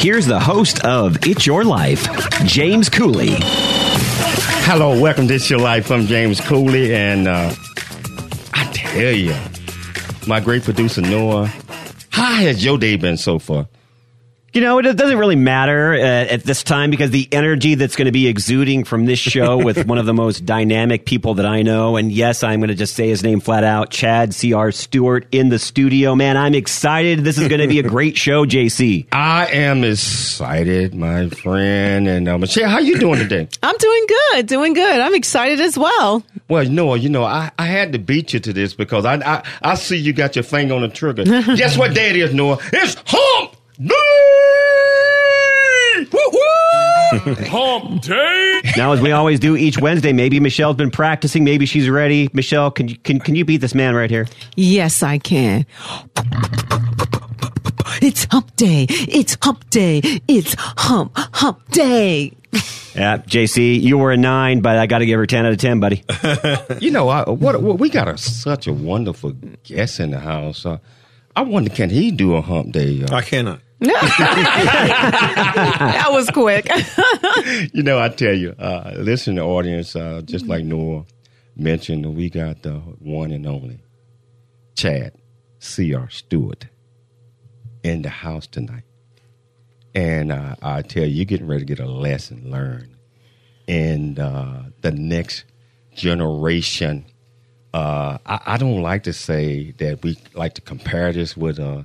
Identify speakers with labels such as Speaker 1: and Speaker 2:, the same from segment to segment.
Speaker 1: here's the host of It's Your Life, James Cooley.
Speaker 2: Hello, welcome to It's Your Life. I'm James Cooley, and uh, I tell you, my great producer Noah, how has your day been so far?
Speaker 1: You know, it doesn't really matter uh, at this time because the energy that's going to be exuding from this show with one of the most dynamic people that I know, and yes, I'm going to just say his name flat out, Chad C.R. Stewart in the studio. Man, I'm excited. This is going to be a great show, JC.
Speaker 2: I am excited, my friend. And uh, Michelle, how are you doing today?
Speaker 3: I'm doing good, doing good. I'm excited as well.
Speaker 2: Well, Noah, you know, I, I had to beat you to this because I, I I see you got your finger on the trigger. Guess what day it is, Noah? It's hump day! Woo-woo! Hump day!
Speaker 1: Now, as we always do each Wednesday, maybe Michelle's been practicing. Maybe she's ready. Michelle, can you can, can you beat this man right here?
Speaker 3: Yes, I can. It's hump day. It's hump day. It's hump, hump day.
Speaker 1: Yeah, JC, you were a nine, but I got to give her ten out of ten, buddy.
Speaker 2: You know, I, what, what we got a, such a wonderful guest in the house. Uh, I wonder, can he do a hump day? Uh,
Speaker 4: I cannot.
Speaker 3: that was quick.
Speaker 2: you know, I tell you, uh, listen to the audience, uh, just like Noah mentioned, we got the one and only Chad C.R. Stewart in the house tonight. And uh, I tell you, you're getting ready to get a lesson learned. in uh, the next generation, uh, I, I don't like to say that we like to compare this with uh,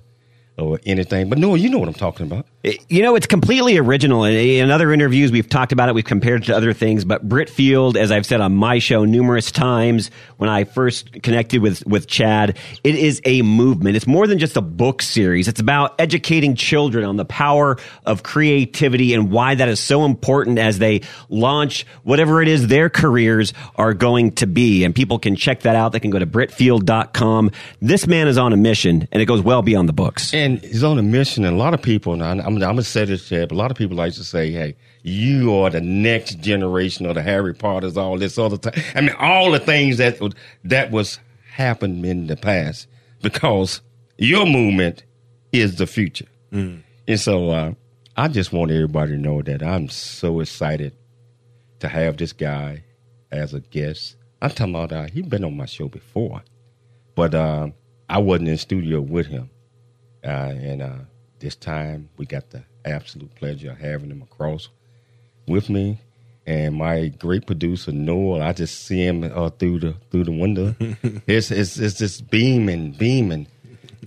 Speaker 2: or anything, but no, you know what I'm talking about.
Speaker 1: You know, it's completely original. In other interviews, we've talked about it. We've compared it to other things. But Britfield, as I've said on my show numerous times, when I first connected with with Chad, it is a movement. It's more than just a book series. It's about educating children on the power of creativity and why that is so important as they launch whatever it is their careers are going to be. And people can check that out. They can go to Britfield.com. This man is on a mission, and it goes well beyond the books.
Speaker 2: And he's on a mission, and a lot of people, and I'm, I'm, I'm going to say this, Chad, but a lot of people like to say, hey, you are the next generation of the Harry Potters, all this other time. I mean, all the things that, that was happened in the past because your movement is the future. And so uh, I just want everybody to know that I'm so excited to have this guy as a guest. I'm talking about uh, he's been on my show before, but uh, I wasn't in studio with him. Uh, and uh, this time we got the absolute pleasure of having him across with me. And my great producer Noel, I just see him uh, through the through the window. it's, it's it's just beaming, beaming.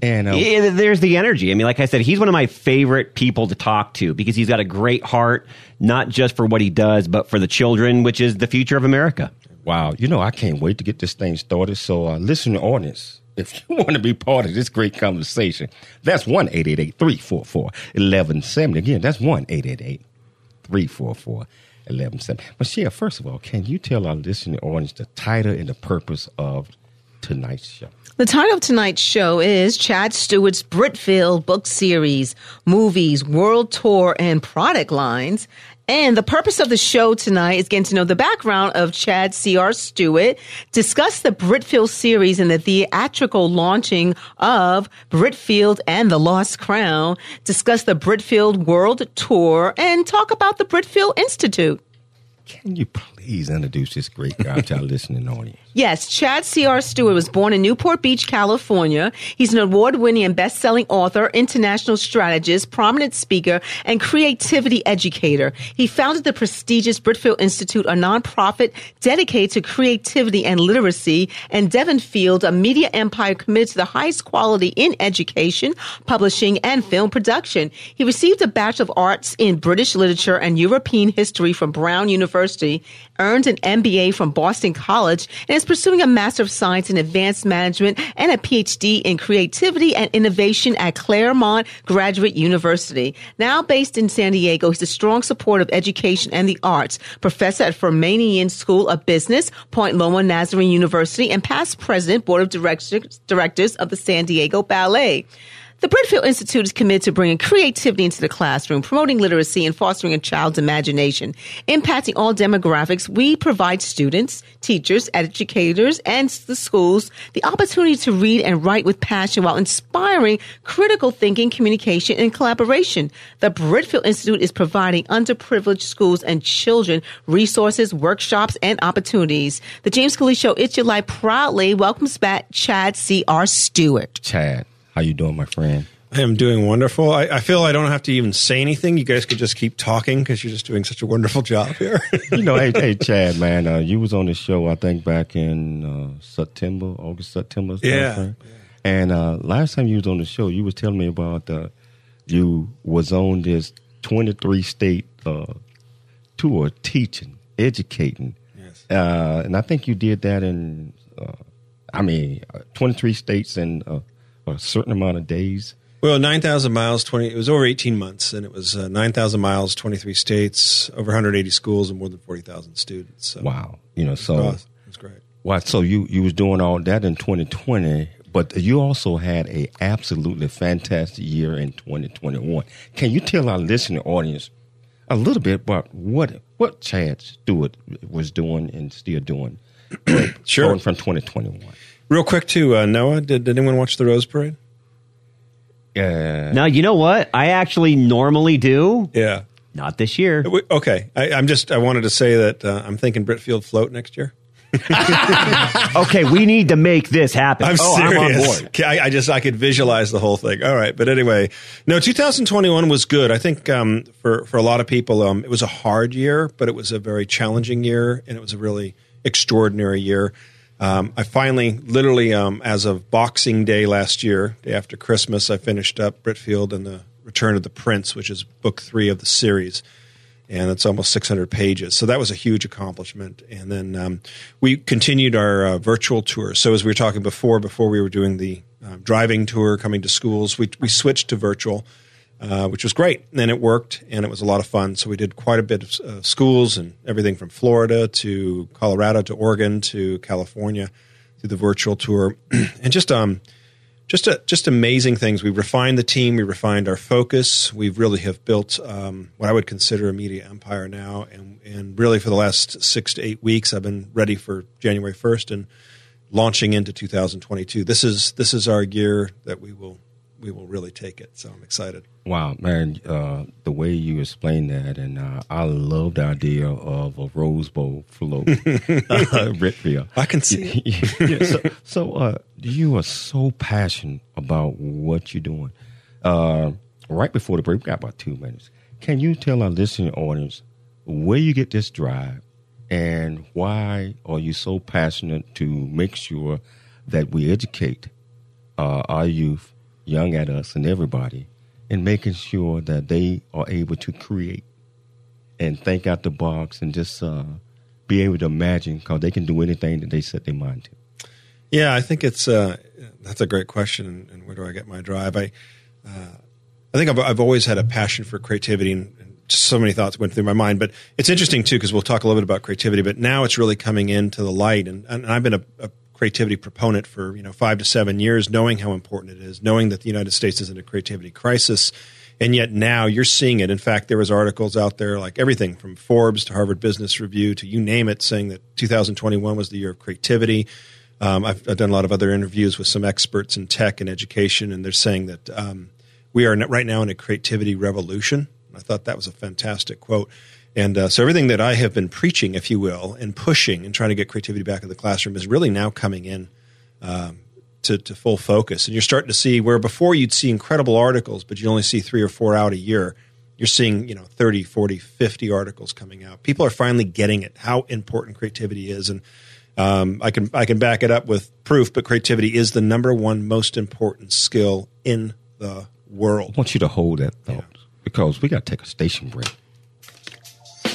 Speaker 2: And uh,
Speaker 1: Yeah, there's the energy. I mean, like I said, he's one of my favorite people to talk to because he's got a great heart, not just for what he does, but for the children, which is the future of America.
Speaker 2: Wow, you know, I can't wait to get this thing started. So, uh, listen to audience. If you want to be part of this great conversation, that's 1 344 1170. Again, that's 1 344 1170. Michelle, first of all, can you tell our listening audience the title and the purpose of tonight's show?
Speaker 3: The title of tonight's show is Chad Stewart's Britfield book series, movies, world tour, and product lines. And the purpose of the show tonight is getting to know the background of Chad C.R. Stewart, discuss the Britfield series and the theatrical launching of Britfield and the Lost Crown, discuss the Britfield World Tour, and talk about the Britfield Institute.
Speaker 2: Can you please introduce this great guy to our listening audience?
Speaker 3: Yes, Chad C.R. Stewart was born in Newport Beach, California. He's an award winning and best selling author, international strategist, prominent speaker, and creativity educator. He founded the prestigious Britfield Institute, a nonprofit dedicated to creativity and literacy, and Devonfield, a media empire committed to the highest quality in education, publishing, and film production. He received a Bachelor of Arts in British Literature and European History from Brown University, earned an MBA from Boston College, and is pursuing a Master of Science in Advanced Management and a PhD in Creativity and Innovation at Claremont Graduate University. Now based in San Diego, he's a strong supporter of education and the arts, professor at Fermanian School of Business, Point Loma Nazarene University, and past president, board of directors, directors of the San Diego Ballet. The Britfield Institute is committed to bringing creativity into the classroom, promoting literacy, and fostering a child's imagination. Impacting all demographics, we provide students, teachers, educators, and the schools the opportunity to read and write with passion while inspiring critical thinking, communication, and collaboration. The Britfield Institute is providing underprivileged schools and children resources, workshops, and opportunities. The James Cooley Show, It's Your Life, proudly welcomes back Chad C.R. Stewart.
Speaker 2: Chad, how you doing, my friend?
Speaker 4: I am doing wonderful. I, I, feel I don't have to even say anything. You guys could just keep talking because you're just doing such a wonderful job here.
Speaker 2: you know, hey, hey, Chad, man, uh, you was on the show I think back in uh, September, August, September.
Speaker 4: Yeah.
Speaker 2: And uh, last time you was on the show, you was telling me about uh, you was on this 23 state uh, tour, teaching, educating.
Speaker 4: Yes.
Speaker 2: Uh, and I think you did that in, I mean, 23 states and a certain amount of days?
Speaker 4: Well, 9,000 miles, 20, it was over 18 months, and it was uh, 9,000 miles, 23 states, over 180 schools, and more than 40,000 students. So
Speaker 2: wow. You know, so.
Speaker 4: It was great.
Speaker 2: Wow. So you, you was doing all that in 2020, but you also had a absolutely fantastic year in 2021. Can you tell our listening audience a little bit about what, what Chad Stewart was doing and still doing
Speaker 4: sure.
Speaker 2: going from 2021?
Speaker 4: Real quick, too, uh, Noah, did, did anyone watch the Rose Parade?
Speaker 2: Yeah.
Speaker 1: Now, you know what? I actually normally do.
Speaker 4: Yeah.
Speaker 1: Not this year.
Speaker 4: Okay. I, am just, I wanted to say that uh, I'm thinking Britfield float next year.
Speaker 1: okay, we need to make this happen.
Speaker 4: I'm
Speaker 1: oh,
Speaker 4: serious.
Speaker 1: I'm on board.
Speaker 4: I, I, just I could visualize the whole thing. All right, but anyway, no, 2021 was good. I think um, for for a lot of people, um, it was a hard year, but it was a very challenging year, and it was a really extraordinary year. Um, I finally, literally, um, as of Boxing Day last year, day after Christmas, I finished up Britfield and the Return of the Prince, which is book three of the series, and it's almost 600 pages. So that was a huge accomplishment. And then um, we continued our uh, virtual tour. So as we were talking before, before we were doing the uh, driving tour, coming to schools, we we switched to virtual. Uh, which was great. And it worked, and it was a lot of fun. So we did quite a bit of uh, schools and everything from Florida to Colorado to Oregon to California through the virtual tour, and just um, just a, just amazing things. We refined the team, we refined our focus. We really have built um, what I would consider a media empire now, and and really for the last six to eight weeks, I've been ready for January first and launching into 2022. This is this is our year that we will we will really take it. So I'm excited.
Speaker 2: Wow, man! Uh, the way you explain that, and uh, I love the idea of a Rose Bowl float, uh,
Speaker 4: I can see.
Speaker 2: yeah, so, so uh, you are so passionate about what you're doing. Uh, right before the break, we got about two minutes. Can you tell our listening audience where you get this drive, and why are you so passionate to make sure that we educate uh, our youth? Young at us and everybody in making sure that they are able to create and think out the box and just uh, be able to imagine because they can do anything that they set their mind to.
Speaker 4: Yeah, I think it's uh, that's a great question. And, and, where do I get my drive? I uh, I think I've, I've always had a passion for creativity and, and so many thoughts went through my mind. But it's interesting too because we'll talk a little bit about creativity. But now it's really coming into the light, and, and I've been a, a creativity proponent for you know five to seven years, knowing how important it is, knowing that the United States is in a creativity crisis, and yet now you're seeing it. In fact, there was articles out there like everything from Forbes to Harvard Business Review to you name it, saying that 2021 was the year of creativity. Um, I've, I've, done a lot of other interviews with some experts in tech and education, and they're saying that um, we are right now in a creativity revolution. I thought that was a fantastic quote. And uh, so everything that I have been preaching, if you will, and pushing and trying to get creativity back in the classroom is really now coming in um, to, to full focus. And you're starting to see where before you'd see incredible articles, but you only see three or four out a year. You're seeing, you know, 30, 40, 50 articles coming out. People are finally getting it, how important creativity is. And um, I can I can back it up with proof, but creativity is the number one most important skill in the world.
Speaker 2: I want you to hold that thought yeah. because we got to take a station break.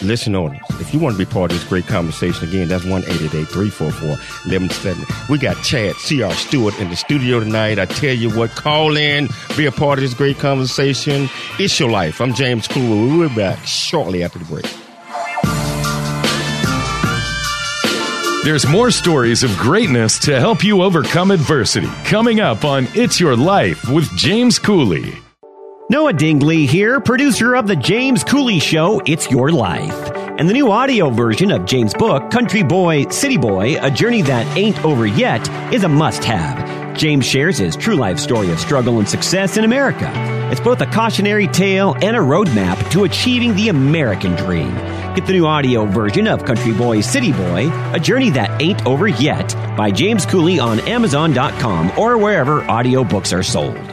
Speaker 2: Listen on If you want to be part of this great conversation, again, that's 1 344 1170. We got Chad C.R. Stewart in the studio tonight. I tell you what, call in, be a part of this great conversation. It's your life. I'm James Cool. We'll be back shortly after the break.
Speaker 5: There's more stories of greatness to help you overcome adversity coming up on It's Your Life with James Cooley.
Speaker 1: Noah Dingley here, producer of The James Cooley Show, It's Your Life. And the new audio version of James' book, Country Boy, City Boy, A Journey That Ain't Over Yet, is a must have. James shares his true life story of struggle and success in America. It's both a cautionary tale and a roadmap to achieving the American dream. Get the new audio version of Country Boy, City Boy, A Journey That Ain't Over Yet by James Cooley on Amazon.com or wherever audiobooks are sold.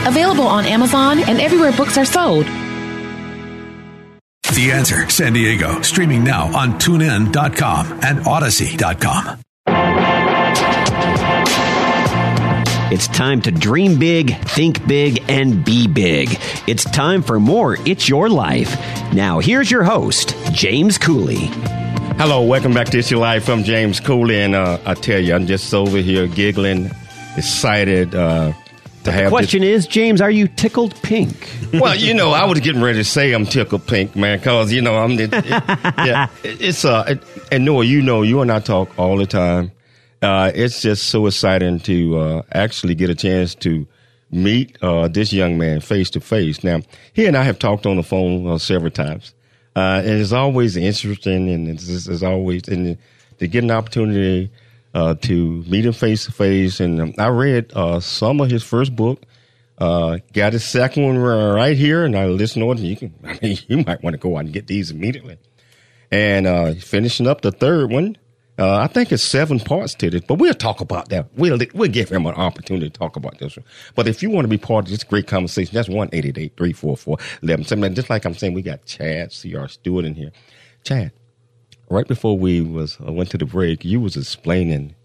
Speaker 6: available on Amazon and everywhere books are sold.
Speaker 7: The Answer San Diego, streaming now on tunein.com and audacy.com.
Speaker 1: It's time to dream big, think big, and be big. It's time for more It's Your Life. Now, here's your host, James Cooley.
Speaker 2: Hello, welcome back to It's Your Life. I'm James Cooley, and uh, I tell you, I'm just over here giggling, excited. Uh,
Speaker 1: to have. The question this. is, James, are you tickled pink?
Speaker 2: well, you know, I was getting ready to say I'm tickled pink, man, because you know I'm. It, it, yeah, it, it's uh, it, and Noah, you know, you and I talk all the time. Uh, it's just so exciting to uh, actually get a chance to meet uh, this young man face to face. Now, he and I have talked on the phone uh, several times, uh, and it's always interesting, and it's, it's always and to get an opportunity uh, to meet him face to face. And um, I read uh, some of his first book. Uh, got his second one right here, and I listened to it. And you can, I mean, you might want to go out and get these immediately. And uh, finishing up the third one, uh, I think it's seven parts to this, but we'll talk about that. We'll we'll give him an opportunity to talk about this one. But if you want to be part of this great conversation, that's one eight eight eight three four four eleven. Just like I'm saying, we got Chad C.R. Stewart in here. Chad, right before we was uh, went to the break, you was explaining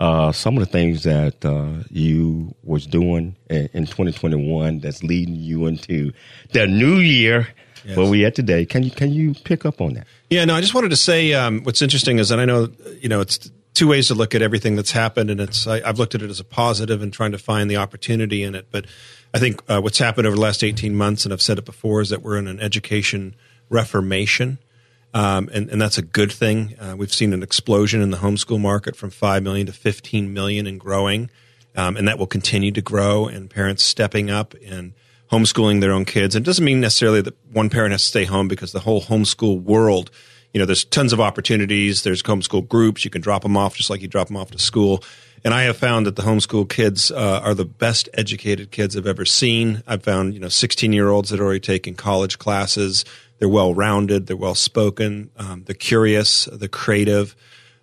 Speaker 2: uh, some of the things that uh, you was doing in, in, 2021 that's leading you into the new year yes. where we at today. Can you can you pick up on that?
Speaker 4: Yeah, no, I just wanted to say um, what's interesting is that I know you know it's two ways to look at everything that's happened, and it's I, have looked at it as a positive and trying to find the opportunity in it. But I think uh, what's happened over the last 18 months, and I've said it before, is that we're in an education reformation um, and, and, that's a good thing. Uh, we've seen an explosion in the homeschool market from 5 million to 15 million and growing. Um, and that will continue to grow and parents stepping up and homeschooling their own kids. And it doesn't mean necessarily that one parent has to stay home because the whole homeschool world, you know, there's tons of opportunities. There's homeschool groups. You can drop them off just like you drop them off to school. And I have found that the homeschool kids uh, are the best educated kids I've ever seen. I've found, you know, 16 year olds that are already taking college classes. They're well rounded. They're well spoken. Um, they're curious. They're creative.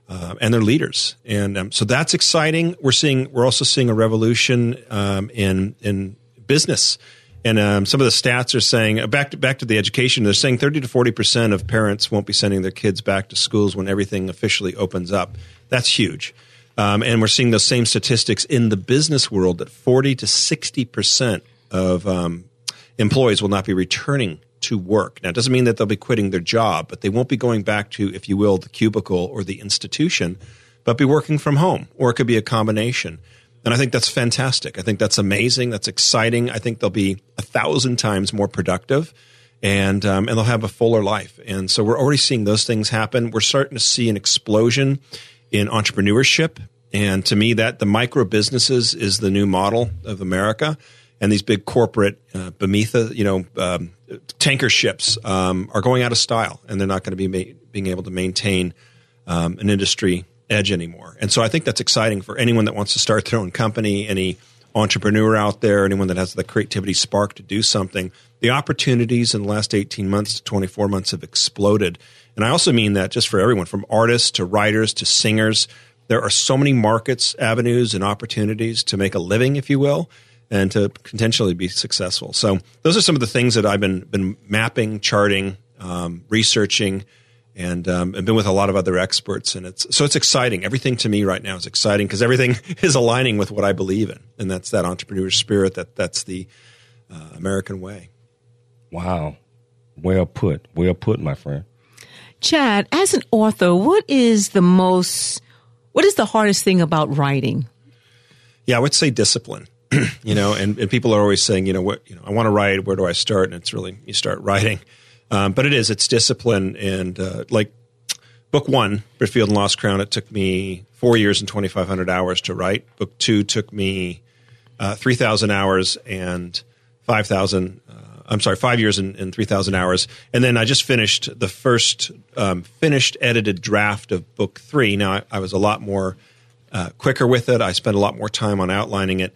Speaker 4: Uh, and they're leaders, and um, so that's exciting. We're seeing, we're also seeing a revolution um, in in business, and um, some of the stats are saying uh, back to back to the education. They're saying thirty to forty percent of parents won't be sending their kids back to schools when everything officially opens up. That's huge. Um, and we're seeing those same statistics in the business world that 40 to 60% of um, employees will not be returning to work. Now, it doesn't mean that they'll be quitting their job, but they won't be going back to, if you will, the cubicle or the institution, but be working from home, or it could be a combination. And I think that's fantastic. I think that's amazing. That's exciting. I think they'll be a thousand times more productive and um, and they'll have a fuller life. And so we're already seeing those things happen. We're starting to see an explosion in entrepreneurship. And to me, that the micro businesses is the new model of America. And these big corporate uh, you know, um, tanker ships um, are going out of style, and they're not going to be ma- being able to maintain um, an industry edge anymore. And so I think that's exciting for anyone that wants to start their own company, any entrepreneur out there, anyone that has the creativity spark to do something. The opportunities in the last 18 months to 24 months have exploded. And I also mean that just for everyone from artists to writers to singers. There are so many markets, avenues, and opportunities to make a living, if you will, and to potentially be successful. So those are some of the things that I've been been mapping, charting, um, researching, and um, I've been with a lot of other experts. And it's so it's exciting. Everything to me right now is exciting because everything is aligning with what I believe in, and that's that entrepreneur spirit. That that's the uh, American way.
Speaker 2: Wow, well put, well put, my friend.
Speaker 3: Chad, as an author, what is the most, what is the hardest thing about writing?
Speaker 4: Yeah, I would say discipline. you know, and, and people are always saying, you know, what, you know, I want to write. Where do I start? And it's really you start writing, um, but it is it's discipline and uh, like book one, Britfield and Lost Crown. It took me four years and twenty five hundred hours to write. Book two took me uh, three thousand hours and five thousand uh, I'm sorry, five years and, and 3,000 hours. And then I just finished the first um, finished edited draft of book three. Now, I, I was a lot more uh, quicker with it. I spent a lot more time on outlining it.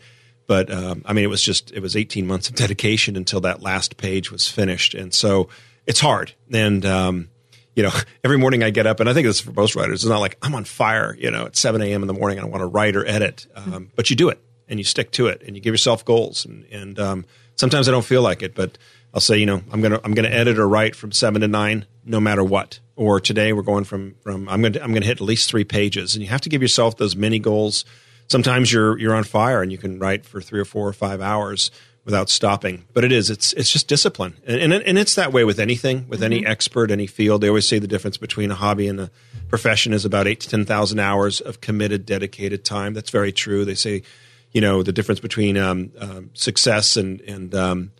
Speaker 4: But um, I mean, it was just, it was 18 months of dedication until that last page was finished. And so it's hard. And, um, you know, every morning I get up, and I think this is for most writers. It's not like I'm on fire, you know, at 7 a.m. in the morning I want to write or edit. Um, but you do it and you stick to it and you give yourself goals. And, and um, Sometimes I don't feel like it, but I'll say, you know, I'm gonna I'm gonna edit or write from seven to nine, no matter what. Or today we're going from from I'm gonna I'm gonna hit at least three pages, and you have to give yourself those mini goals. Sometimes you're you're on fire and you can write for three or four or five hours without stopping. But it is it's it's just discipline, and and, and it's that way with anything, with mm-hmm. any expert, any field. They always say the difference between a hobby and a profession is about eight to ten thousand hours of committed, dedicated time. That's very true. They say you know the difference between um, um, success and and um,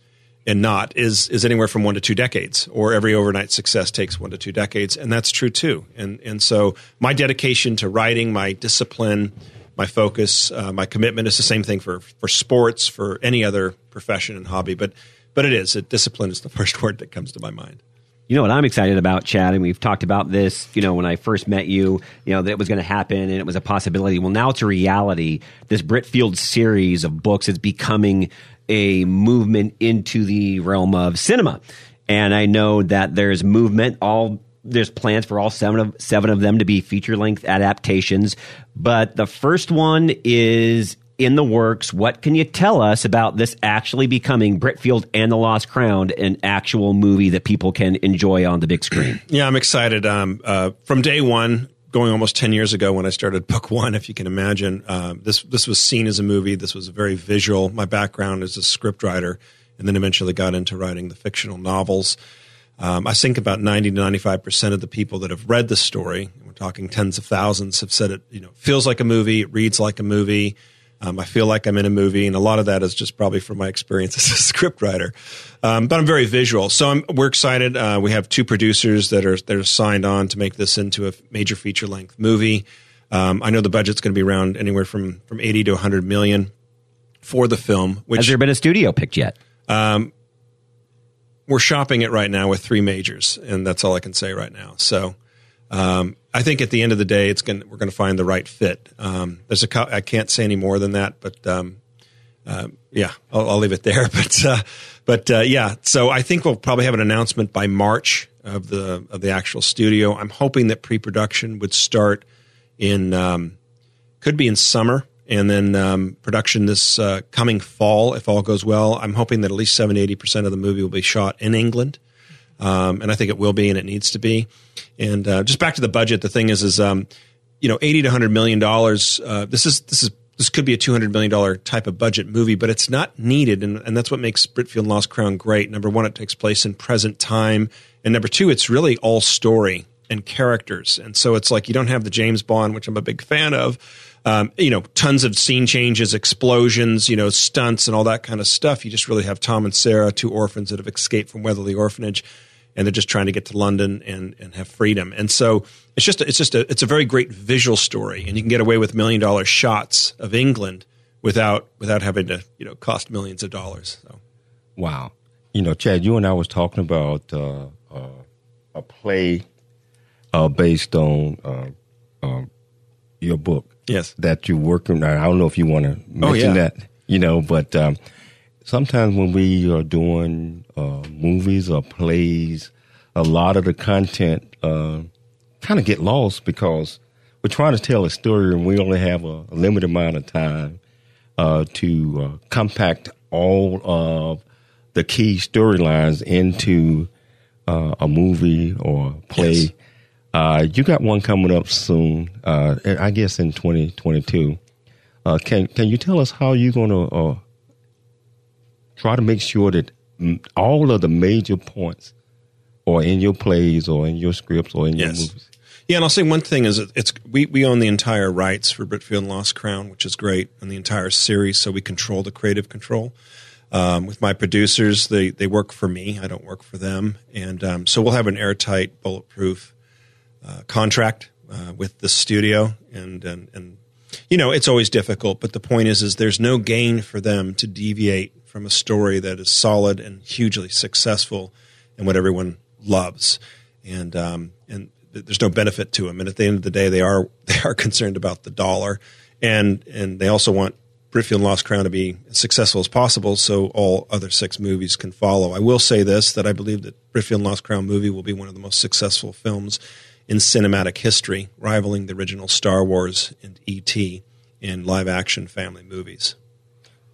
Speaker 4: and not is is anywhere from one to two decades, or every overnight success takes one to two decades, and that's true too. And and so my dedication to writing, my discipline, my focus, uh, my commitment is the same thing for for sports, for any other profession and hobby. But but it is it, discipline is the first word that comes to my mind.
Speaker 1: You know what I'm excited about, Chad, and we've talked about this, you know, when I first met you, you know, that it was going to happen and it was a possibility. Well, now it's a reality. This Britfield series of books is becoming a movement into the realm of cinema. And I know that there's movement all there's plans for all seven of seven of them to be feature length adaptations, but the first one is in the works. What can you tell us about this actually becoming Britfield and the Lost Crown, an actual movie that people can enjoy on the big screen?
Speaker 4: Yeah, I'm excited. Um, uh, from day one, going almost 10 years ago when I started book one, if you can imagine, uh, this, this was seen as a movie. This was very visual. My background is a scriptwriter and then eventually got into writing the fictional novels. Um, I think about 90 to 95% of the people that have read the story, we're talking tens of thousands, have said it, you know, feels like a movie, it reads like a movie. Um, I feel like I'm in a movie, and a lot of that is just probably from my experience as a scriptwriter. Um, but I'm very visual, so I'm, we're excited. Uh, we have two producers that are that are signed on to make this into a major feature length movie. Um, I know the budget's going to be around anywhere from from 80 to 100 million for the film.
Speaker 1: Which, Has there been a studio picked yet?
Speaker 4: Um, we're shopping it right now with three majors, and that's all I can say right now. So um, I think at the end of the day, it's going we're going to find the right fit. Um, there's a I can't say any more than that, but um, uh, yeah, I'll, I'll, leave it there. But uh, but uh, yeah, so I think we'll probably have an announcement by March of the of the actual studio. I'm hoping that pre-production would start in um, could be in summer and then um, production this uh, coming fall if all goes well. I'm hoping that at least 70 80% of the movie will be shot in England. Um, and I think it will be and it needs to be. And uh, just back to the budget, the thing is, is um, you know, 80 to 100 million dollars. Uh, this is this is this could be a $200 million type of budget movie, but it's not needed. And, and that's what makes Britfield Lost Crown great. Number one, it takes place in present time. And number two, it's really all story and characters. And so it's like you don't have the James Bond, which I'm a big fan of. Um, you know, tons of scene changes, explosions, you know, stunts and all that kind of stuff. You just really have Tom and Sarah, two orphans that have escaped from Weatherly Orphanage, and they're just trying to get to London and and have freedom. And so it's just a, it's just a it's a very great visual story, and you can get away with million dollar shots of England without without having to you know cost millions of dollars. So,
Speaker 2: wow, you know, Chad, you and I was talking about uh, uh, a play uh, based on uh, um, your book.
Speaker 4: Yes,
Speaker 2: that you're working. on. I don't know if you want to mention
Speaker 4: oh, yeah.
Speaker 2: that. You know, but um, sometimes when we are doing uh, movies or plays, a lot of the content uh, kind of get lost because we're trying to tell a story and we only have a, a limited amount of time uh, to uh, compact all of the key storylines into uh, a movie or play. Yes. Uh, you got one coming up soon, uh, I guess in 2022. Uh, can can you tell us how you're going to uh, try to make sure that all of the major points are in your plays or in your scripts or in yes. your movies?
Speaker 4: Yeah, and I'll say one thing is it's we, we own the entire rights for Britfield and Lost Crown, which is great, and the entire series, so we control the creative control. Um, with my producers, they they work for me. I don't work for them, and um, so we'll have an airtight, bulletproof uh, contract uh, with the studio, and, and and you know it's always difficult. But the point is, is there's no gain for them to deviate from a story that is solid and hugely successful, and what everyone loves, and um, and there's no benefit to them. And at the end of the day, they are they are concerned about the dollar, and and they also want Britfield Lost Crown to be as successful as possible, so all other six movies can follow. I will say this: that I believe that Britfield Lost Crown movie will be one of the most successful films in cinematic history, rivaling the original Star Wars and E.T. in live action family movies.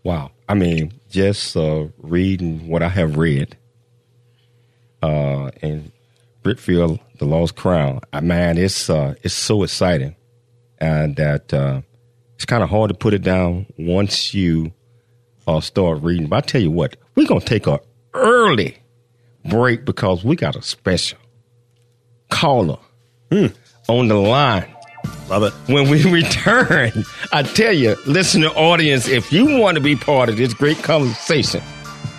Speaker 2: Wow. I mean, just uh, reading what I have read uh, Britfield, The Lost Crown, uh, man, it's, uh, it's so exciting. And that uh, it's kind of hard to put it down once you uh, start reading. But I tell you what, we're going to take a early break because we got a special caller
Speaker 4: Hmm.
Speaker 2: on the line.
Speaker 4: Love it.
Speaker 2: When we return, I tell you, listener audience, if you want to be part of this great conversation,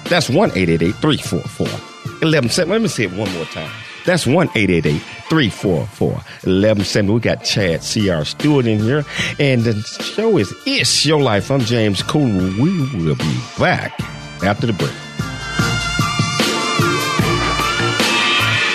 Speaker 2: that's 1 344 1170. Let me say it one more time. That's 1 344 1170. We got Chad C.R. Stewart in here, and the show is It's Your Life. I'm James Cooley. We will be back after the break.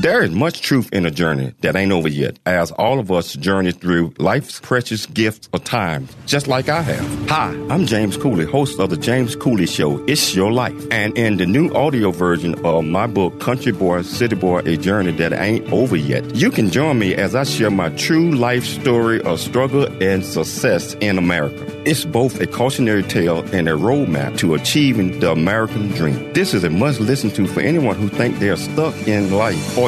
Speaker 2: There is much truth in a journey that ain't over yet, as all of us journey through life's precious gifts of time, just like I have. Hi, I'm James Cooley, host of the James Cooley Show, It's Your Life. And in the new audio version of my book, Country Boy, City Boy, A Journey That Ain't Over Yet, you can join me as I share my true life story of struggle and success in America. It's both a cautionary tale and a roadmap to achieving the American dream. This is a must listen to for anyone who think they're stuck in life or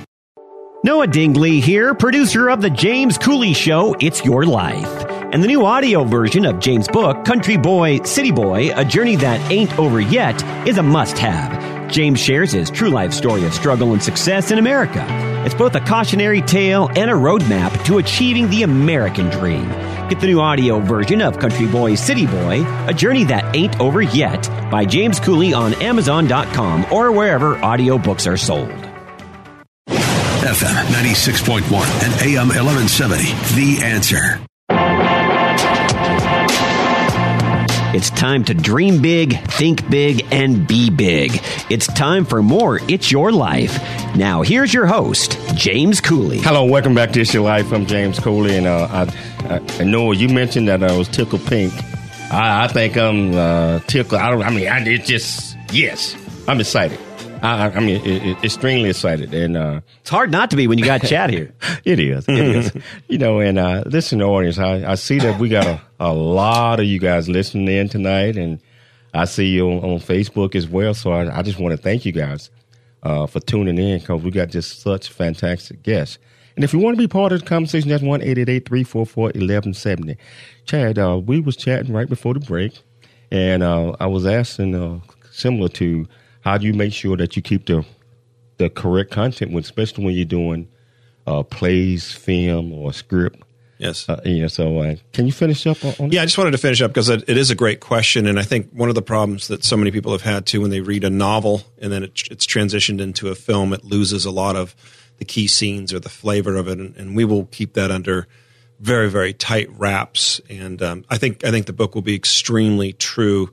Speaker 1: Noah Dingley here, producer of The James Cooley Show, It's Your Life. And the new audio version of James' book, Country Boy, City Boy, A Journey That Ain't Over Yet, is a must have. James shares his true life story of struggle and success in America. It's both a cautionary tale and a roadmap to achieving the American dream. Get the new audio version of Country Boy, City Boy, A Journey That Ain't Over Yet by James Cooley on Amazon.com or wherever audiobooks are sold.
Speaker 7: FM 96.1 and AM 1170. The answer.
Speaker 1: It's time to dream big, think big, and be big. It's time for more It's Your Life. Now, here's your host, James Cooley.
Speaker 2: Hello, welcome back to It's Your Life. I'm James Cooley, and uh, I, I, I know you mentioned that I was tickle pink. I, I think I'm uh, tickle. I don't. I mean, I, it's just yes. I'm excited. I, I mean, it, it, extremely excited, and uh,
Speaker 1: it's hard not to be when you got Chad here.
Speaker 2: it is, it is. You know, and uh, listen, the audience, I, I see that we got a, a lot of you guys listening in tonight, and I see you on, on Facebook as well. So I, I just want to thank you guys uh, for tuning in because we got just such fantastic guests. And if you want to be part of the conversation, that's one eight eight eight three four four eleven seventy. Chad, uh, we was chatting right before the break, and uh, I was asking uh, similar to how do you make sure that you keep the the correct content, when, especially when you're doing uh, plays, film, or script?
Speaker 4: Yes.
Speaker 2: Uh, yeah. So, uh, can you finish up on, on
Speaker 4: Yeah, I just wanted to finish up because it, it is a great question, and I think one of the problems that so many people have had too when they read a novel and then it, it's transitioned into a film, it loses a lot of the key scenes or the flavor of it, and, and we will keep that under very very tight wraps. And um, I think I think the book will be extremely true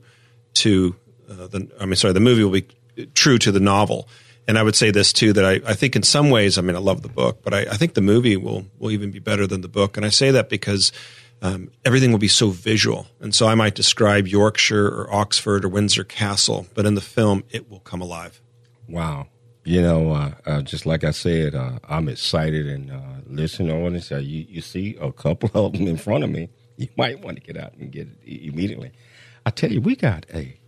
Speaker 4: to uh, the. I mean, sorry, the movie will be true to the novel. And I would say this too that I, I think in some ways, I mean, I love the book, but I, I think the movie will will even be better than the book. And I say that because um, everything will be so visual. And so I might describe Yorkshire or Oxford or Windsor Castle, but in the film, it will come alive.
Speaker 2: Wow. You know, uh, uh, just like I said, uh, I'm excited and uh, listen this. Uh, you, you see a couple of them in front of me. You might want to get out and get it immediately. I tell you, we got a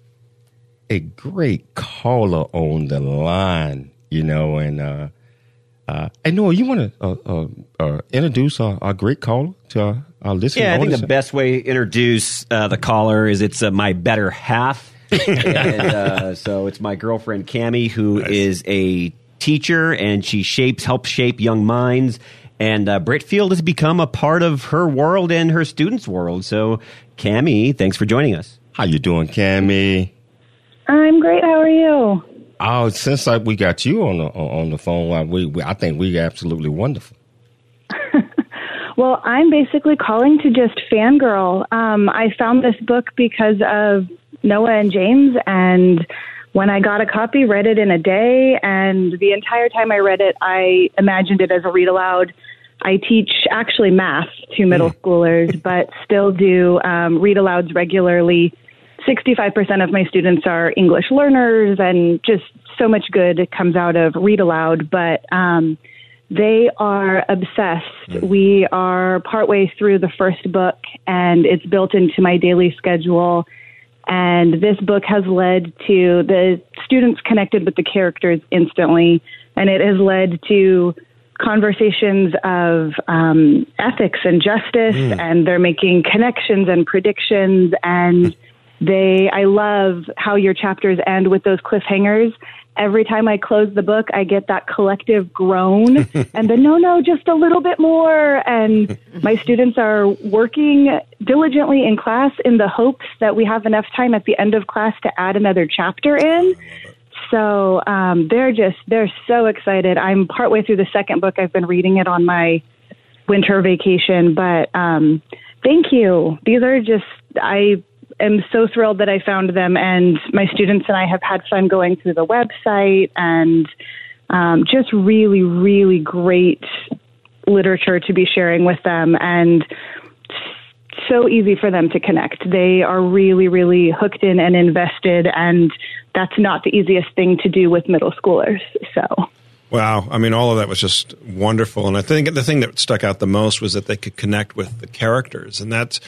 Speaker 2: a great caller on the line, you know, and uh, uh, I know you want to uh, uh, uh, introduce our, our, great caller to our, our listeners.
Speaker 1: Yeah, I think the best way to introduce uh, the caller is it's uh, my better half. and, uh, so it's my girlfriend Cami, who nice. is a teacher, and she shapes, helps shape young minds. And uh, Britfield has become a part of her world and her students' world. So, Cami, thanks for joining us.
Speaker 2: How you doing, Cami?
Speaker 8: I'm great. How are you?
Speaker 2: Oh, since I, we got you on the on the phone, we, we I think we absolutely wonderful.
Speaker 8: well, I'm basically calling to just fangirl. Um, I found this book because of Noah and James, and when I got a copy, read it in a day, and the entire time I read it, I imagined it as a read aloud. I teach actually math to middle mm. schoolers, but still do um, read alouds regularly 65% of my students are English learners, and just so much good comes out of Read Aloud. But um, they are obsessed. Mm. We are partway through the first book, and it's built into my daily schedule. And this book has led to the students connected with the characters instantly, and it has led to conversations of um, ethics and justice, mm. and they're making connections and predictions and they, I love how your chapters end with those cliffhangers. Every time I close the book, I get that collective groan and the no, no, just a little bit more. And my students are working diligently in class in the hopes that we have enough time at the end of class to add another chapter in. So um, they're just, they're so excited. I'm partway through the second book. I've been reading it on my winter vacation, but um, thank you. These are just, I am so thrilled that I found them, and my students and I have had fun going through the website and um, just really, really great literature to be sharing with them and so easy for them to connect. They are really, really hooked in and invested, and that's not the easiest thing to do with middle schoolers. So.
Speaker 4: Wow. I mean, all of that was just wonderful. And I think the thing that stuck out the most was that they could connect with the characters. And that's,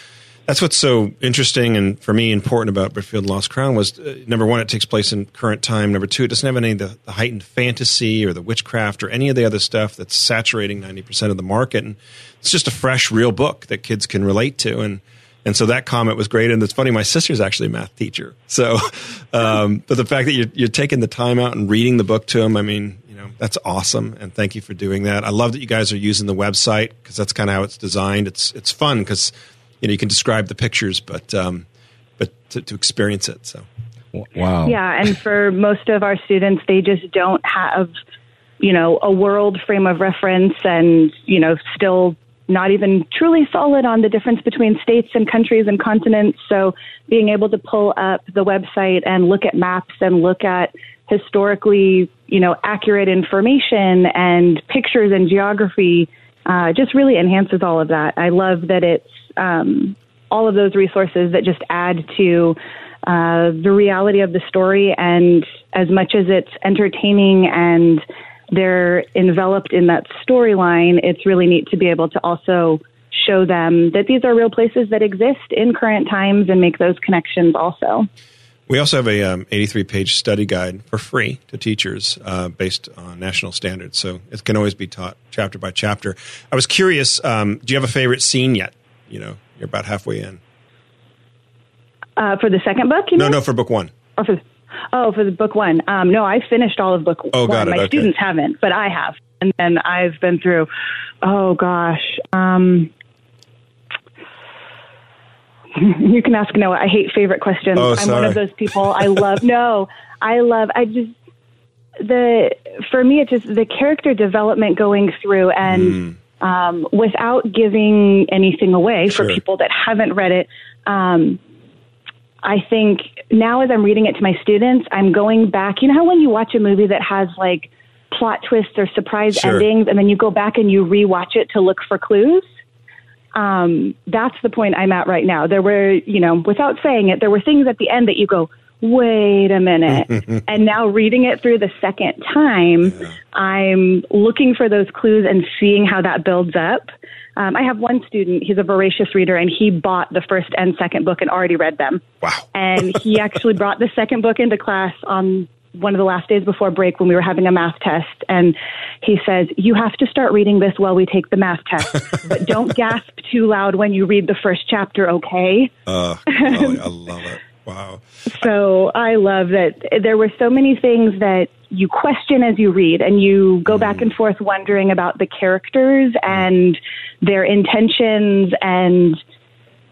Speaker 4: that's what's so interesting and for me important about Britfield Lost Crown was uh, number one, it takes place in current time. Number two, it doesn't have any of the, the, heightened fantasy or the witchcraft or any of the other stuff that's saturating 90% of the market. And it's just a fresh, real book that kids can relate to. And, and so that comment was great. And it's funny, my sister's actually a math teacher. So, um, but the fact that you're, you're taking the time out and reading the book to them, I mean, you know, that's awesome. And thank you for doing that. I love that you guys are using the website because that's kind of how it's designed. It's, it's fun because you know you can describe the pictures, but um, but to, to experience it. So
Speaker 2: wow.
Speaker 8: Yeah, and for most of our students, they just don't have you know a world frame of reference, and you know still not even truly solid on the difference between states and countries and continents. So being able to pull up the website and look at maps and look at historically, you know, accurate information and pictures and geography uh, just really enhances all of that. I love that it's um, all of those resources that just add to uh, the reality of the story. And as much as it's entertaining and they're enveloped in that storyline, it's really neat to be able to also show them that these are real places that exist in current times and make those connections also.
Speaker 4: We also have a um, 83 page study guide for free to teachers uh, based on national standards. So it can always be taught chapter by chapter. I was curious um, do you have a favorite scene yet? You know, you're about halfway in.
Speaker 8: Uh, for the second book?
Speaker 4: no, no, for book one.
Speaker 8: Or for, oh, for the book one. Um, no, I finished all of book
Speaker 4: oh,
Speaker 8: one. My
Speaker 4: okay.
Speaker 8: students haven't, but I have. And then I've been through, oh gosh. Um, you can ask Noah. I hate favorite questions.
Speaker 4: Oh,
Speaker 8: I'm one of those people. I love no. I love. I just the for me it's just the character development going through and mm. Um, without giving anything away
Speaker 4: sure.
Speaker 8: for people that haven't read it. Um, I think now as I'm reading it to my students, I'm going back. You know how when you watch a movie that has like plot twists or surprise
Speaker 4: sure.
Speaker 8: endings, and then you go back and you rewatch it to look for clues um, that's the point I'm at right now. There were, you know, without saying it, there were things at the end that you go, wait a minute. and now reading it through the second time, yeah. I'm looking for those clues and seeing how that builds up. Um, I have one student, he's a voracious reader, and he bought the first and second book and already read them.
Speaker 4: Wow.
Speaker 8: and he actually brought the second book into class on one of the last days before break when we were having a math test and he says you have to start reading this while we take the math test but don't gasp too loud when you read the first chapter okay
Speaker 4: uh, i love it wow.
Speaker 8: So i love that there were so many things that you question as you read and you go mm. back and forth wondering about the characters and their intentions and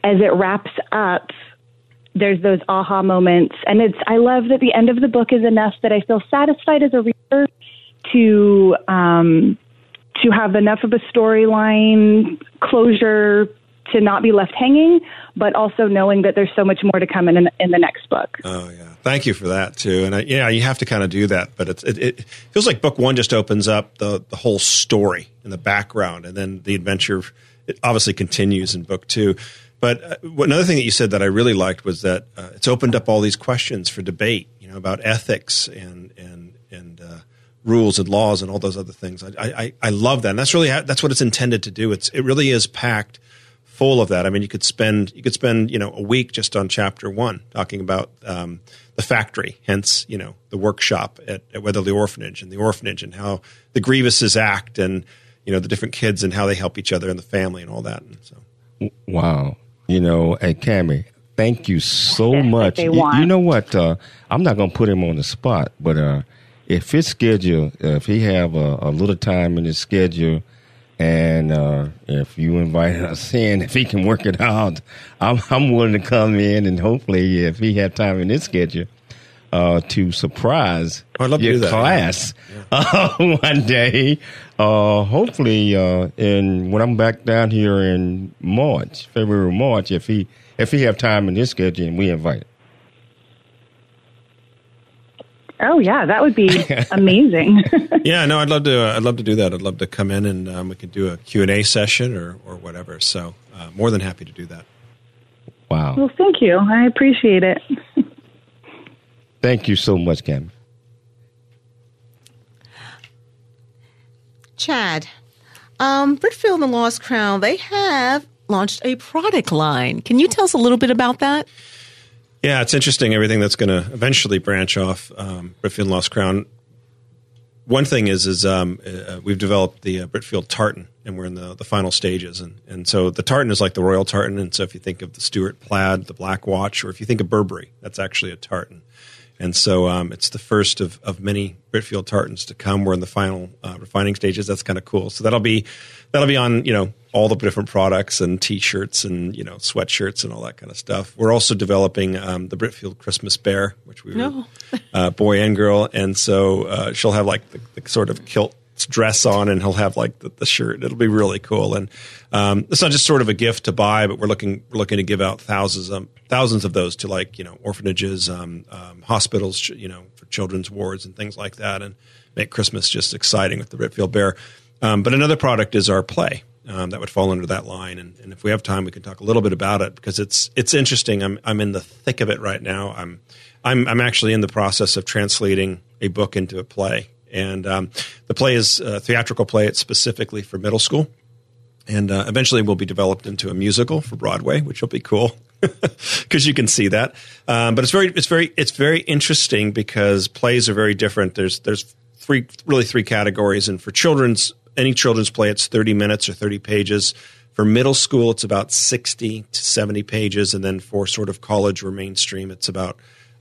Speaker 8: as it wraps up there's those aha moments. And it's i love that the end of the book is enough that i feel satisfied as a reader to um to have enough of a storyline closure to not be left hanging but also knowing that there's so much more to come in in the next book
Speaker 4: oh yeah thank you for that too and I, yeah you have to kind of do that but it, it feels like book one just opens up the the whole story in the background and then the adventure it obviously continues in book two but uh, another thing that you said that I really liked was that uh, it's opened up all these questions for debate, you know, about ethics and and and uh, rules and laws and all those other things. I, I I love that. And that's really that's what it's intended to do. It's it really is packed full of that. I mean, you could spend you could spend you know a week just on chapter one talking about um, the factory, hence you know the workshop at, at Weatherly Orphanage and the orphanage and how the Grievouses act and you know the different kids and how they help each other and the family and all that. And so.
Speaker 2: Wow. You know, hey Cami, thank you so
Speaker 8: Yes,
Speaker 2: much. You, you know what? Uh, I'm not gonna put him on the spot, but uh, if his schedule, uh, if he have a, a little time in his schedule, and uh, if you invite us in, if he can work it out, I'm, I'm willing to come in, and hopefully, if he have time in his schedule, uh, to surprise
Speaker 4: Oh, to
Speaker 2: your
Speaker 4: that.
Speaker 2: class uh, one day. Uh, hopefully, uh, in when I'm back down here in March, February, March, if he if he have time in his schedule, and we invite. him.
Speaker 8: Oh yeah, that would be amazing.
Speaker 4: yeah, no, I'd love to. Uh, I'd love to do that. I'd love to come in and um, we could do a Q and A session or or whatever. So uh, more than happy to do that.
Speaker 2: Wow.
Speaker 8: well, thank you. I appreciate it.
Speaker 2: Thank you so much, Cam.
Speaker 3: Chad, um, Britfield and the Lost Crown, they have launched a product line. Can you tell us a little bit about that?
Speaker 4: Yeah, it's interesting. Everything that's going to eventually branch off um, Britfield Lost Crown. One thing is, is um, uh, we've developed the uh, Britfield tartan, and we're in the, the final stages. And, and so the tartan is like the royal tartan. And so if you think of the Stuart plaid, the Black Watch, or if you think of Burberry, that's actually a tartan. And so um, it's the first of, of many Britfield tartans to come. We're in the final uh, refining stages. That's kind of cool. So that'll be that'll be on you know all the different products and T-shirts and you know sweatshirts and all that kind of stuff. We're also developing um, the Britfield Christmas Bear, which we
Speaker 3: No.
Speaker 4: were uh, boy and girl, and so uh, she'll have like the, the sort of kilt dress on, and he'll have like the, the shirt. It'll be really cool, and um, it's not just sort of a gift to buy, but we're looking we're looking to give out thousands um, thousands of those to like you know orphanages, um, um, hospitals, you know for children's wards and things like that, and make Christmas just exciting with the Britfield Bear. Um, but another product is our play. Um, that would fall under that line, and, and if we have time, we can talk a little bit about it because it's it's interesting. I'm I'm in the thick of it right now. I'm I'm I'm actually in the process of translating a book into a play, and um, the play is a theatrical play. It's specifically for middle school, and uh, eventually will be developed into a musical for Broadway, which will be cool because you can see that. Um, but it's very it's very it's very interesting because plays are very different. There's there's three really three categories, and for children's any children's play, it's 30 minutes or 30 pages. For middle school, it's about 60 to 70 pages, and then for sort of college or mainstream, it's about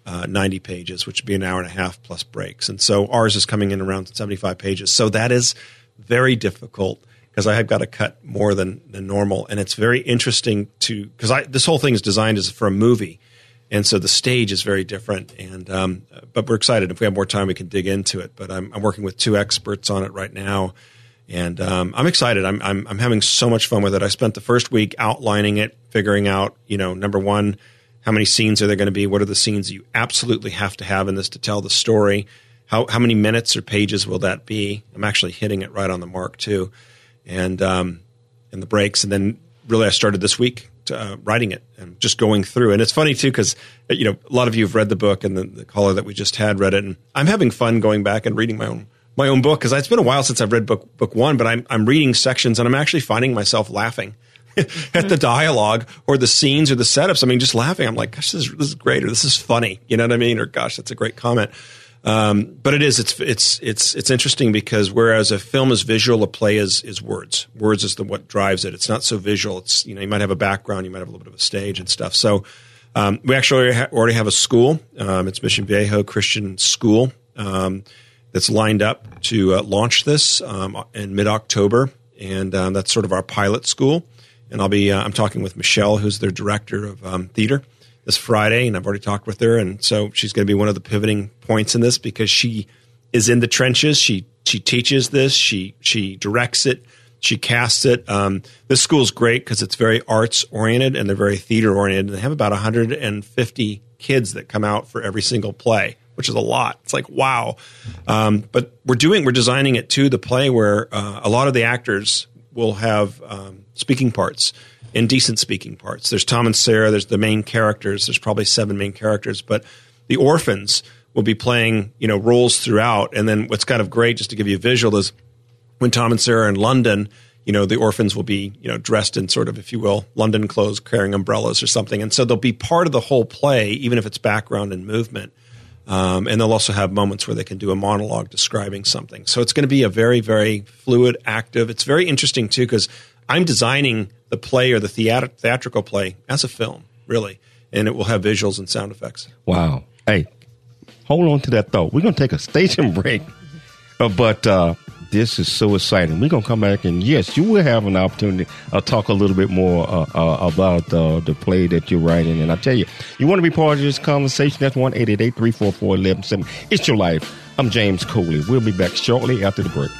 Speaker 4: uh, 90 pages, which would be an hour and a half plus breaks. And so ours is coming in around 75 pages. So that is very difficult because I have got to cut more than, than normal. And it's very interesting to, because this whole thing is designed as for a movie. And so the stage is very different. And, um, but we're excited. If we have more time, we can dig into it. But I'm, I'm working with two experts on it right now. And um, I'm excited. I'm, I'm I'm having so much fun with it. I spent the first week outlining it, figuring out, you know, number one, how many scenes are there going to be? What are the scenes you absolutely have to have in this to tell the story? How how many minutes or pages will that be? I'm actually hitting it right on the mark too, and um, and the breaks. And then really, I started this week to, uh, writing it and just going through. And it's funny too because you know a lot of you have read the book, and the, the caller that we just had read it, and I'm having fun going back and reading my own my own book because it's been a while since I've read book book one, but I'm I'm reading sections and I'm actually finding myself laughing at the dialogue or the scenes or the setups. I mean, just laughing. I'm like, gosh, this is, this is great, or this is funny. You know what I mean? Or gosh, that's a great comment. Um, but it is. It's it's it's it's interesting because whereas a film is visual, a play is is words. Words is the what drives it. It's not so visual. It's you know you might have a background, you might have a little bit of a stage and stuff. So um, we actually already, have a school. Um, it's Mission Viejo Christian School. Um, that's lined up to uh, launch this um, in mid October, and um, that's sort of our pilot school. And I'll be uh, I'm talking with Michelle, who's their director of um, theater, this Friday, and I've already talked with her, and so she's going to be one of the pivoting points in this because she is in the trenches. She she teaches this, she she directs it, she casts it. Um, this school is great because it's very arts oriented and they're very theater oriented. They have about 150 kids that come out for every single play which is a lot. It's like wow. Um, but we're doing we're designing it to the play where uh, a lot of the actors will have um, speaking parts, indecent speaking parts. There's Tom and Sarah. There's the main characters. There's probably seven main characters, but the orphans will be playing you know roles throughout. And then what's kind of great, just to give you a visual, is when Tom and Sarah are in London. You know, the orphans will be, you know, dressed in sort of, if you will, London clothes, carrying umbrellas or something. And so they'll be part of the whole play, even if it's background and movement. Um, and they'll also have moments where they can do a monologue describing something. So it's going to be a very, very fluid, active. It's very interesting too because I'm designing the play or the theat- theatrical play as a film, really, and it will have visuals and sound effects.
Speaker 2: Wow. Hey, hold on to that thought. We're going to take a station break, uh, but uh, this is so exciting. We're going to come back, and yes, you will have an opportunity to talk a little bit more uh, uh, about uh, the play that you're writing. And I tell you, you want to be part of this conversation? That's 1 344 1170. It's your life. I'm James Cooley. We'll be back shortly after the break.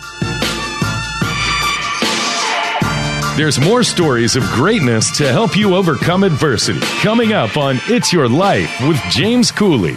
Speaker 5: There's more stories of greatness to help you overcome adversity coming up on It's Your Life with James Cooley.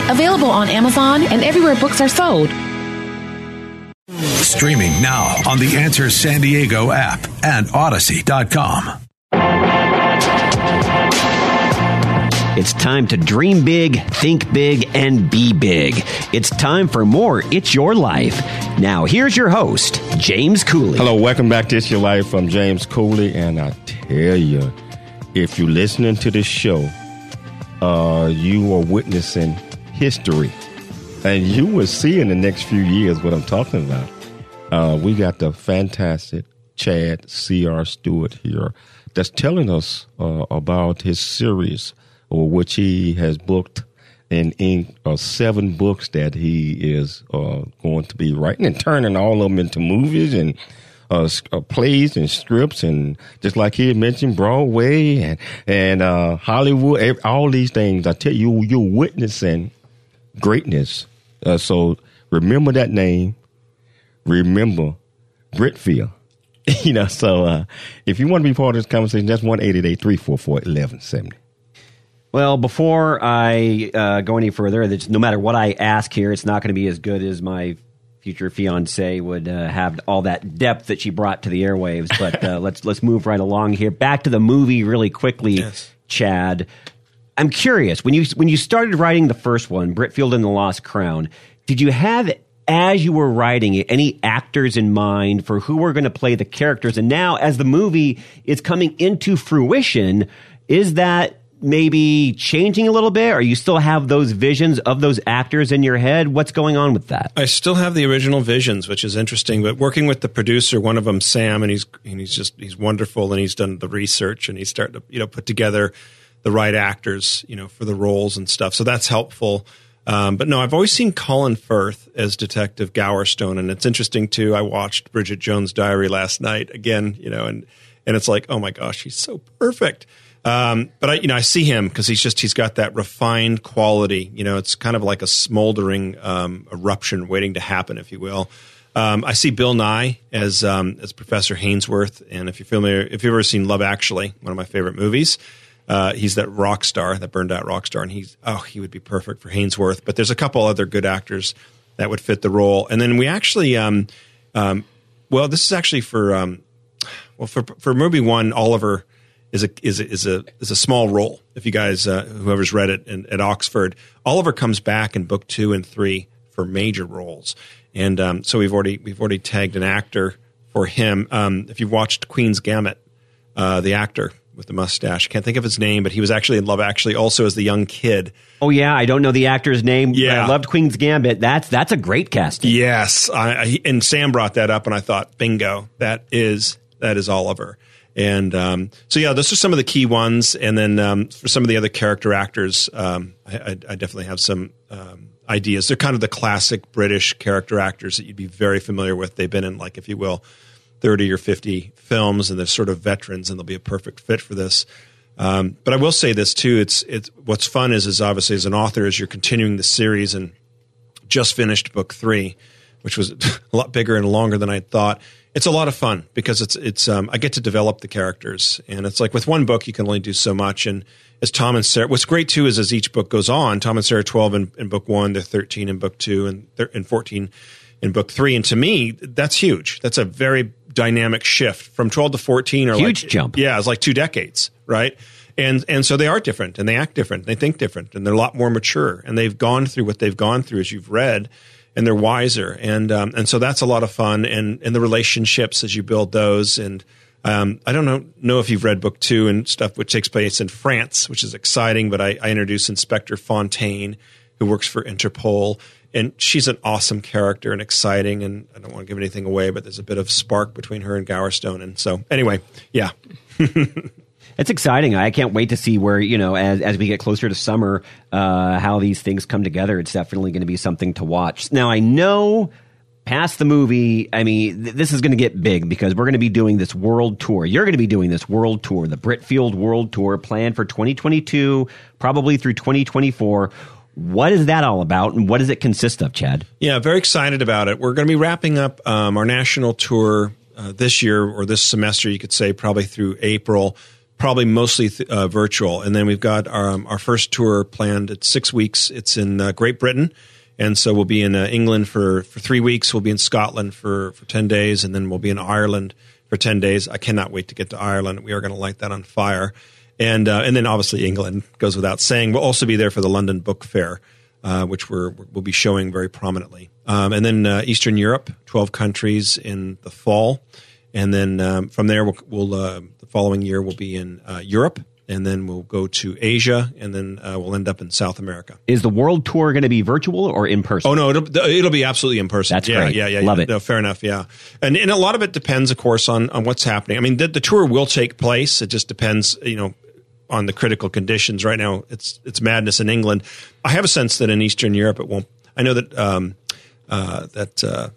Speaker 6: available on Amazon and everywhere books are sold.
Speaker 7: Streaming now on the Answer San Diego app and Odyssey.com.
Speaker 1: It's time to dream big, think big, and be big. It's time for more It's Your Life. Now, here's your host, James Cooley.
Speaker 2: Hello, welcome back to It's Your Life from James Cooley. And I tell you, if you're listening to this show, uh, you are witnessing history. And you will see in the next few years what I'm talking about. Uh, we got the fantastic Chad C.R. Stewart here that's telling us uh, about his series, or which he has booked and in uh, seven books that he is uh, going to be writing and turning all of them into movies and uh, uh, plays and scripts and just like he mentioned Broadway and and uh, Hollywood, all these things. I tell you, you're witnessing greatness. Uh, so remember that name. Remember Britfield. you know, so uh, if you want to be part of this conversation, that's 1 344 1170.
Speaker 1: Well, before I uh, go any further, no matter what I ask here, it's not going to be as good as my future fiance would uh, have all that depth that she brought to the airwaves. But uh, let's let's move right along here. Back to the movie really quickly, yes. Chad. I'm curious when you when you started writing the first one, Britfield and the Lost Crown. Did you have as you were writing it any actors in mind for who were going to play the characters? And now, as the movie is coming into fruition, is that maybe changing a little bit or you still have those visions of those actors in your head what's going on with that
Speaker 4: i still have the original visions which is interesting but working with the producer one of them sam and he's and he's just he's wonderful and he's done the research and he's starting to you know put together the right actors, you know, for the roles and stuff. So that's helpful. Um, but no, I've always seen Colin Firth as Detective Gowerstone, and it's interesting too. I watched Bridget Jones' Diary last night again, you know, and and it's like, oh my gosh, he's so perfect. Um, but I, you know, I see him because he's just he's got that refined quality. You know, it's kind of like a smoldering um, eruption waiting to happen, if you will. Um, I see Bill Nighy as um, as Professor Hainsworth, and if you're familiar, if you've ever seen Love Actually, one of my favorite movies, uh, he's that rock star, that burned out rock star, and he's oh, he would be perfect for Hainsworth. But there's a couple other good actors that would fit the role. And then we actually, um, um, well, this is actually for um, well for for movie one, Oliver is a is a, is a is a small role. If you guys uh, whoever's read it in, at Oxford, Oliver comes back in book two and three for major roles, and um, so we've already we've already tagged an actor for him. Um, if you've watched Queen's Gambit, uh, the actor with the mustache. Can't think of his name, but he was actually in Love Actually also as the young kid.
Speaker 1: Oh yeah, I don't know the actor's name. Yeah, I loved Queen's Gambit. That's that's a great casting.
Speaker 4: Yes, I, I, and Sam brought that up, and I thought, bingo, that is that is Oliver. And um, so yeah, those are some of the key ones. And then um, for some of the other character actors, um, I, I, I, definitely have some um, ideas. They're kind of the classic British character actors that you'd be very familiar with. They've been in like, if you will 30 or 50 films and they're sort of veterans and they'll be a perfect fit for this. Um, but I will say this too. It's it's what's fun is is obviously as an author as you're continuing the series and just finished book three, which was a lot bigger and longer than I thought. It's a lot of fun because it's it's um, I get to develop the characters and it's like with one book you can only do so much and as Tom and Sarah, what's great too is as each book goes on, Tom and Sarah twelve in, in book one, they're thirteen in book two, and they're in fourteen in book three. And to me, that's huge. That's a very dynamic shift from twelve to fourteen. Or
Speaker 1: huge
Speaker 4: like,
Speaker 1: jump.
Speaker 4: Yeah, it's like two decades, right? And and so they are different, and they act different, they think different, and they're a lot more mature, and they've gone through what they've gone through, as you've read, and they're wiser, and um, and so that's a lot of fun, and and the relationships as you build those, and um, I don't know know if you've read book two and stuff, which takes place in France, which is exciting. But I, I introduce Inspector Fontaine, who works for Interpol, and she's an awesome character and exciting. And I don't want to give anything away, but there's a bit of spark between her and Gowerstone. And so, anyway, yeah.
Speaker 1: It's exciting. I can't wait to see where you know as as we get closer to summer, uh, how these things come together. It's definitely going to be something to watch. Now I know past the movie, I mean, th- this is going to get big because we're going to be doing this world tour. You're going to be doing this world tour, the Britfield World Tour, planned for 2022, probably through 2024. What is that all about, and what does it consist of, Chad?
Speaker 4: Yeah, very excited about it. We're going to be wrapping up um, our national tour uh, this year or this semester, you could say, probably through April. Probably mostly th- uh, virtual, and then we've got our, um, our first tour planned. It's six weeks. It's in uh, Great Britain, and so we'll be in uh, England for, for three weeks. We'll be in Scotland for, for 10 days, and then we'll be in Ireland for 10 days. I cannot wait to get to Ireland. We are going to light that on fire. And, uh, and then obviously England goes without saying. We'll also be there for the London Book Fair, uh, which we're, we'll be showing very prominently. Um, and then uh, Eastern Europe, 12 countries in the fall. And then um, from there, we'll, we'll uh, the following year, we'll be in uh, Europe and then we'll go to Asia, and then uh, we'll end up in South America.
Speaker 1: Is the world tour going to be virtual or in person?
Speaker 4: Oh no, it'll, it'll be absolutely in person.
Speaker 1: That's
Speaker 4: yeah,
Speaker 1: great.
Speaker 4: Yeah, yeah,
Speaker 1: Love
Speaker 4: yeah.
Speaker 1: it.
Speaker 4: No, fair enough. Yeah, and and a lot of it depends, of course, on on what's happening. I mean, the, the tour will take place. It just depends, you know, on the critical conditions. Right now, it's it's madness in England. I have a sense that in Eastern Europe, it won't. I know that um, uh, that uh,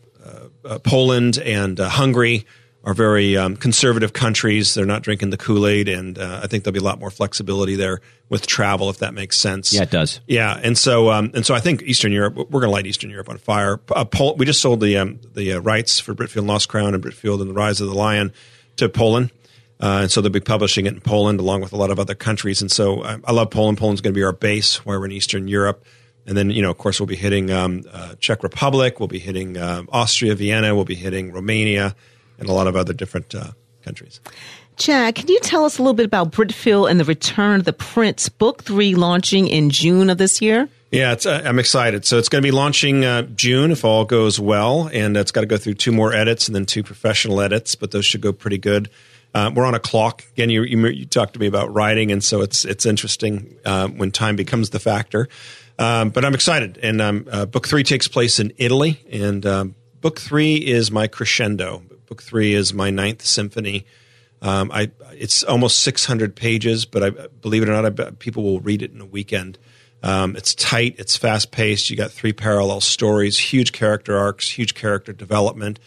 Speaker 4: uh, Poland and uh, Hungary are very um, conservative countries. They're not drinking the Kool Aid, and uh, I think there'll be a lot more flexibility there with travel, if that makes sense.
Speaker 1: Yeah, it does.
Speaker 4: Yeah, and so um, and so I think Eastern Europe, we're going to light Eastern Europe on fire. Uh, Pol- we just sold the um, the uh, rights for Britfield and Lost Crown and Britfield and the Rise of the Lion to Poland. Uh, and so they'll be publishing it in Poland along with a lot of other countries. And so I, I love Poland. Poland's going to be our base where we're in Eastern Europe. And then, you know, of course, we'll be hitting um, uh, Czech Republic, we'll be hitting uh, Austria, Vienna, we'll be hitting Romania, and a lot of other different uh, countries.
Speaker 3: Chad, can you tell us a little bit about Britfield and the Return of the Prince, Book Three, launching in June of this year?
Speaker 4: Yeah, it's, uh, I'm excited. So it's going to be launching uh, June if all goes well, and it's got to go through two more edits and then two professional edits, but those should go pretty good. Uh, we're on a clock again. You, you, you, talked to me about writing, and so it's it's interesting uh, when time becomes the factor. Um, but I'm excited, and um, uh, book three takes place in Italy, and um, book three is my crescendo. Book three is my ninth symphony. Um, I it's almost 600 pages, but I believe it or not, I people will read it in a weekend. Um, it's tight, it's fast paced. You got three parallel stories, huge character arcs, huge character development.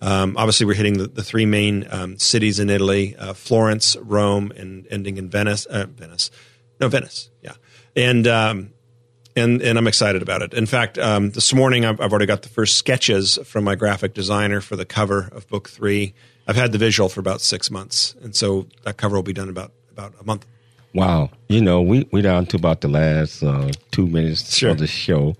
Speaker 4: Um, obviously, we're hitting the, the three main um, cities in Italy: uh, Florence, Rome, and ending in Venice. Uh, Venice, no Venice, yeah. And um, and and I'm excited about it. In fact, um, this morning I've, I've already got the first sketches from my graphic designer for the cover of book three. I've had the visual for about six months, and so that cover will be done about about a month.
Speaker 2: Wow, you know we we down to about the last uh, two minutes
Speaker 4: Sure.
Speaker 2: of the show,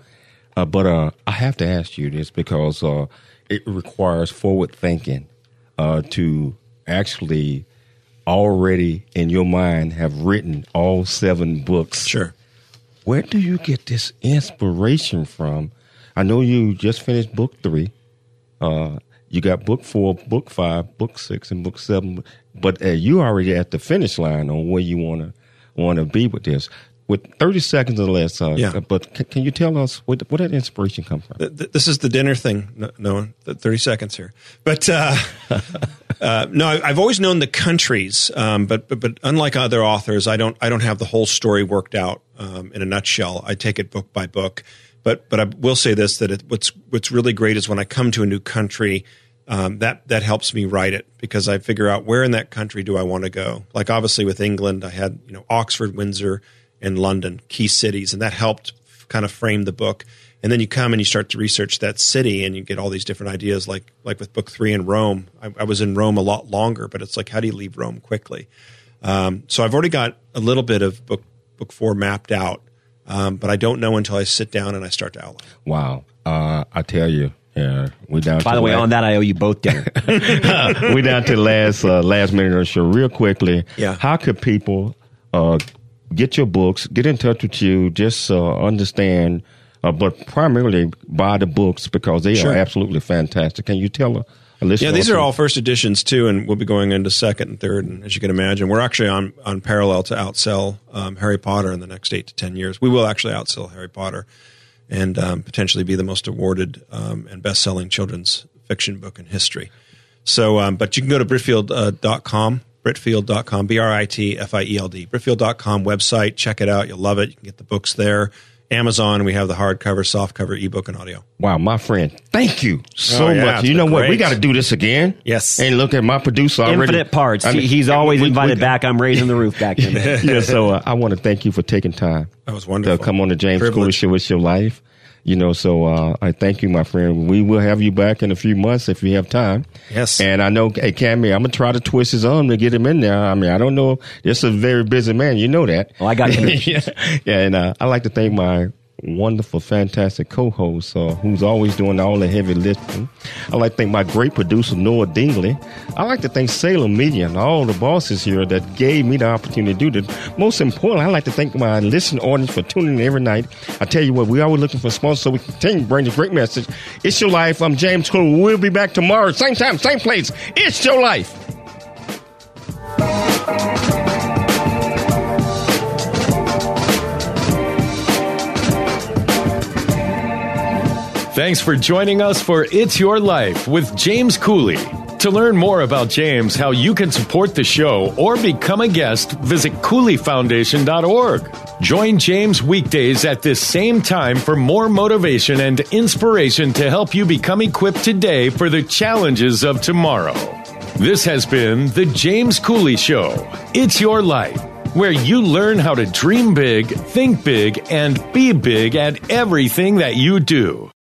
Speaker 2: uh, but uh, I have to ask you this because uh, it requires forward thinking uh, to actually already in your mind have written all seven books.
Speaker 4: Sure.
Speaker 2: Where do you get this inspiration from? I know you just finished book three. Uh, you got book four, book five, book six, and book seven. But uh, you already at the finish line on where you want to want to be with this. With thirty seconds or less, uh,
Speaker 4: Yeah.
Speaker 2: But can, can you tell us where, where that inspiration come from?
Speaker 4: Th- th- this is the dinner thing. No, no thirty seconds here, but uh, uh, no, I've always known the countries, um, but, but but unlike other authors, I don't I don't have the whole story worked out um, in a nutshell. I take it book by book. But but I will say this that it, what's what's really great is when I come to a new country, um, that that helps me write it because I figure out where in that country do I want to go. Like obviously with England, I had you know Oxford, Windsor, and London, key cities, and that helped kind of frame the book. And then you come and you start to research that city, and you get all these different ideas. Like like with book three in Rome, I, I was in Rome a lot longer, but it's like how do you leave Rome quickly? Um, so I've already got a little bit of book book four mapped out, um, but I don't know until I sit down and I start to outline.
Speaker 2: Wow. Uh, I tell you, yeah, we down.
Speaker 1: By
Speaker 2: to
Speaker 1: the way,
Speaker 2: last-
Speaker 1: on that, I owe you both dinner.
Speaker 2: we down to the last uh, last minute of the show. Real quickly,
Speaker 4: Yeah.
Speaker 2: How could people uh, get your books? Get in touch with you. Just uh, understand, uh, but primarily buy the books because they
Speaker 4: Sure.
Speaker 2: are absolutely fantastic. Can you tell a, a listener?
Speaker 4: Yeah, these are all first editions too, and we'll be going into second and third. And as you can imagine, we're actually on on parallel to outsell um, Harry Potter in the next eight to ten years. We will actually outsell Harry Potter, and um, potentially be the most awarded um, and best selling children's fiction book in history. So, um, but you can go to Britfield.com, Britfield.com, B R I T F I E L D, Britfield.com website. Check it out. You'll love it. You can get the books there. Amazon, we have the hardcover, softcover, ebook, and audio.
Speaker 2: Wow, my friend, thank you so
Speaker 4: Oh, yeah,
Speaker 2: much. You know
Speaker 4: been
Speaker 2: what? We got to do this again.
Speaker 4: Yes.
Speaker 2: And look at my producer already.
Speaker 1: Infinite parts.
Speaker 2: I mean,
Speaker 1: He's always
Speaker 2: we- we-
Speaker 1: invited
Speaker 2: we-
Speaker 1: back. I'm raising the roof back there.
Speaker 2: yeah, so uh, I want to thank you for taking time
Speaker 4: That was wonderful.
Speaker 2: to come on the James Cooley
Speaker 4: Privilege.
Speaker 2: Show. It's your life. You know, so uh, I thank you, my friend. We will have you back in a few months if you have time.
Speaker 4: Yes.
Speaker 2: And I know, hey, Cammy, I'm gonna try to twist his arm to get him in there. I mean, I don't know. This is a very busy man. You know that.
Speaker 1: Well, I got
Speaker 2: yeah, yeah. And uh, I like to thank my wonderful, fantastic co-host uh, who's always doing all the heavy lifting. I like to thank my great producer Noah Dingley. I like to thank Salem Media and all the bosses here that gave me the opportunity to do this. Most importantly, I like to thank my listening audience for tuning in every night. I tell you what, we're always looking for sponsors so we continue to bring the great message. It's your life. I'm James Cooley. We'll be back tomorrow, same time, same place. It's your life.
Speaker 5: Thanks for joining us for It's Your Life with James Cooley. To learn more about James, how you can support the show, or become a guest, visit CooleyFoundation.org. Join James weekdays at this same time for more motivation and inspiration to help you become equipped today for the challenges of tomorrow. This has been The James Cooley Show. It's Your Life, where you learn how to dream big, think big, and be big at everything that you do.